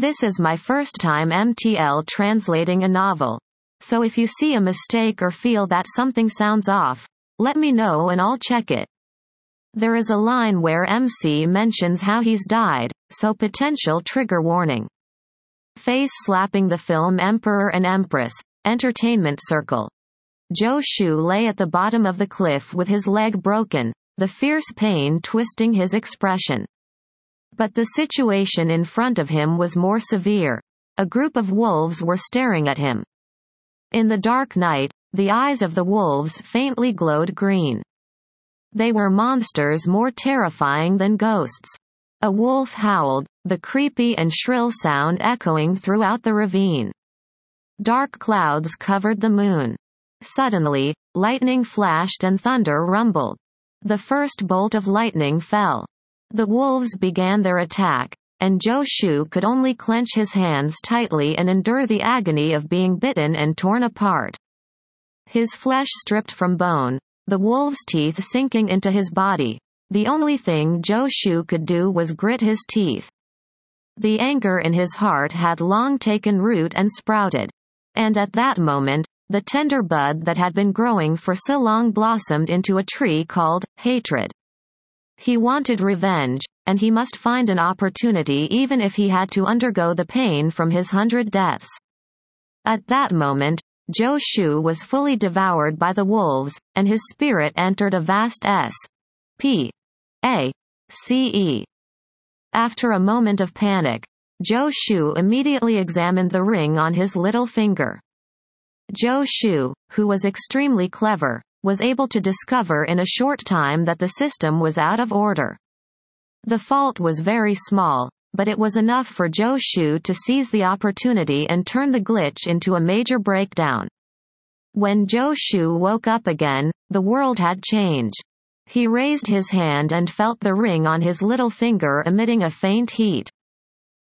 This is my first time MTL translating a novel. So if you see a mistake or feel that something sounds off, let me know and I'll check it. There is a line where MC mentions how he's died, so potential trigger warning. Face slapping the film Emperor and Empress, Entertainment Circle. Zhou Xu lay at the bottom of the cliff with his leg broken, the fierce pain twisting his expression. But the situation in front of him was more severe. A group of wolves were staring at him. In the dark night, the eyes of the wolves faintly glowed green. They were monsters more terrifying than ghosts. A wolf howled, the creepy and shrill sound echoing throughout the ravine. Dark clouds covered the moon. Suddenly, lightning flashed and thunder rumbled. The first bolt of lightning fell. The wolves began their attack, and Zhou Xu could only clench his hands tightly and endure the agony of being bitten and torn apart. His flesh stripped from bone, the wolves' teeth sinking into his body. The only thing Zhou Xu could do was grit his teeth. The anger in his heart had long taken root and sprouted. And at that moment, the tender bud that had been growing for so long blossomed into a tree called hatred. He wanted revenge, and he must find an opportunity even if he had to undergo the pain from his hundred deaths. At that moment, Zhou Xu was fully devoured by the wolves, and his spirit entered a vast S. P. A. C. E. After a moment of panic, Zhou Xu immediately examined the ring on his little finger. Zhou Xu, who was extremely clever, was able to discover in a short time that the system was out of order. The fault was very small, but it was enough for Zhou Xu to seize the opportunity and turn the glitch into a major breakdown. When Zhou Xu woke up again, the world had changed. He raised his hand and felt the ring on his little finger emitting a faint heat.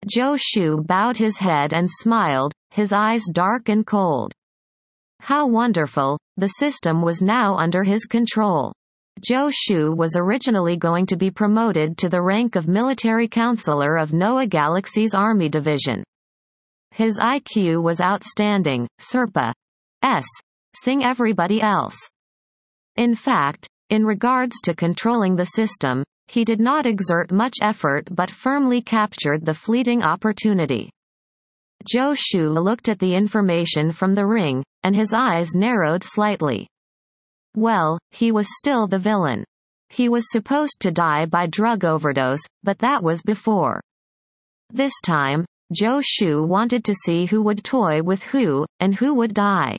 Zhou Xu bowed his head and smiled, his eyes dark and cold. How wonderful, the system was now under his control. Zhou Xu was originally going to be promoted to the rank of military counselor of Noah Galaxy's Army Division. His IQ was outstanding, Serpa. S. Sing everybody else. In fact, in regards to controlling the system, he did not exert much effort but firmly captured the fleeting opportunity. Zhou Xu looked at the information from the ring, and his eyes narrowed slightly. Well, he was still the villain. He was supposed to die by drug overdose, but that was before. This time, Zhou Xu wanted to see who would toy with who, and who would die.